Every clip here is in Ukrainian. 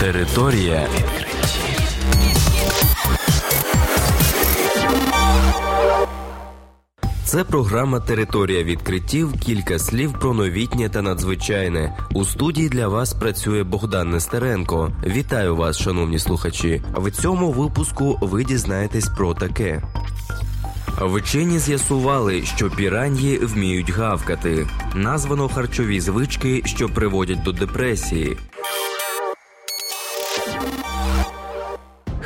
Територія відкриттів. Це програма Територія відкриттів. Кілька слів про новітнє та надзвичайне. У студії для вас працює Богдан Нестеренко. Вітаю вас, шановні слухачі. В цьому випуску ви дізнаєтесь про таке. Вчені з'ясували, що піраньї вміють гавкати. Названо харчові звички, що приводять до депресії.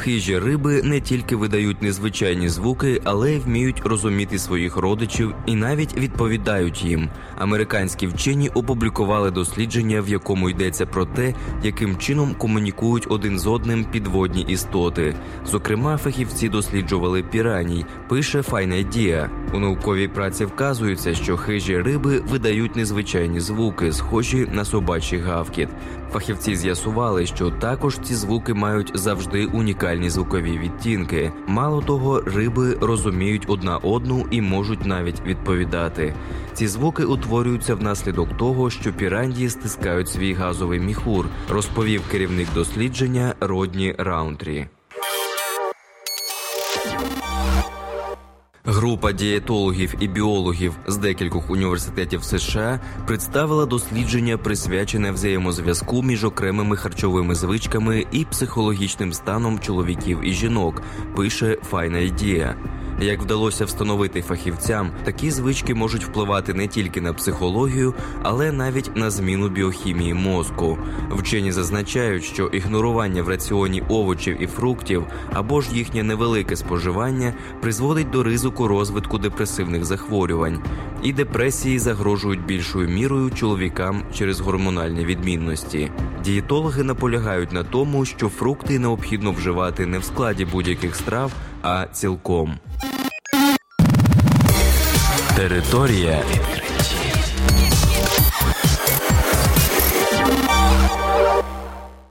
Хижі риби не тільки видають незвичайні звуки, але й вміють розуміти своїх родичів і навіть відповідають їм. Американські вчені опублікували дослідження, в якому йдеться про те, яким чином комунікують один з одним підводні істоти. Зокрема, фахівці досліджували піраній. Пише Файнедія. У науковій праці вказується, що хижі риби видають незвичайні звуки, схожі на собачий гавкіт. Фахівці з'ясували, що також ці звуки мають завжди унікальні звукові відтінки. Мало того, риби розуміють одна одну і можуть навіть відповідати. Ці звуки утворюються внаслідок того, що піранді стискають свій газовий міхур, розповів керівник дослідження Родні Раунтрі. Група дієтологів і біологів з декількох університетів США представила дослідження, присвячене взаємозв'язку між окремими харчовими звичками і психологічним станом чоловіків і жінок. Пише Файна ідея. Як вдалося встановити фахівцям, такі звички можуть впливати не тільки на психологію, але навіть на зміну біохімії мозку. Вчені зазначають, що ігнорування в раціоні овочів і фруктів або ж їхнє невелике споживання призводить до ризику розвитку депресивних захворювань, і депресії загрожують більшою мірою чоловікам через гормональні відмінності. Дієтологи наполягають на тому, що фрукти необхідно вживати не в складі будь-яких страв, а цілком. Територія.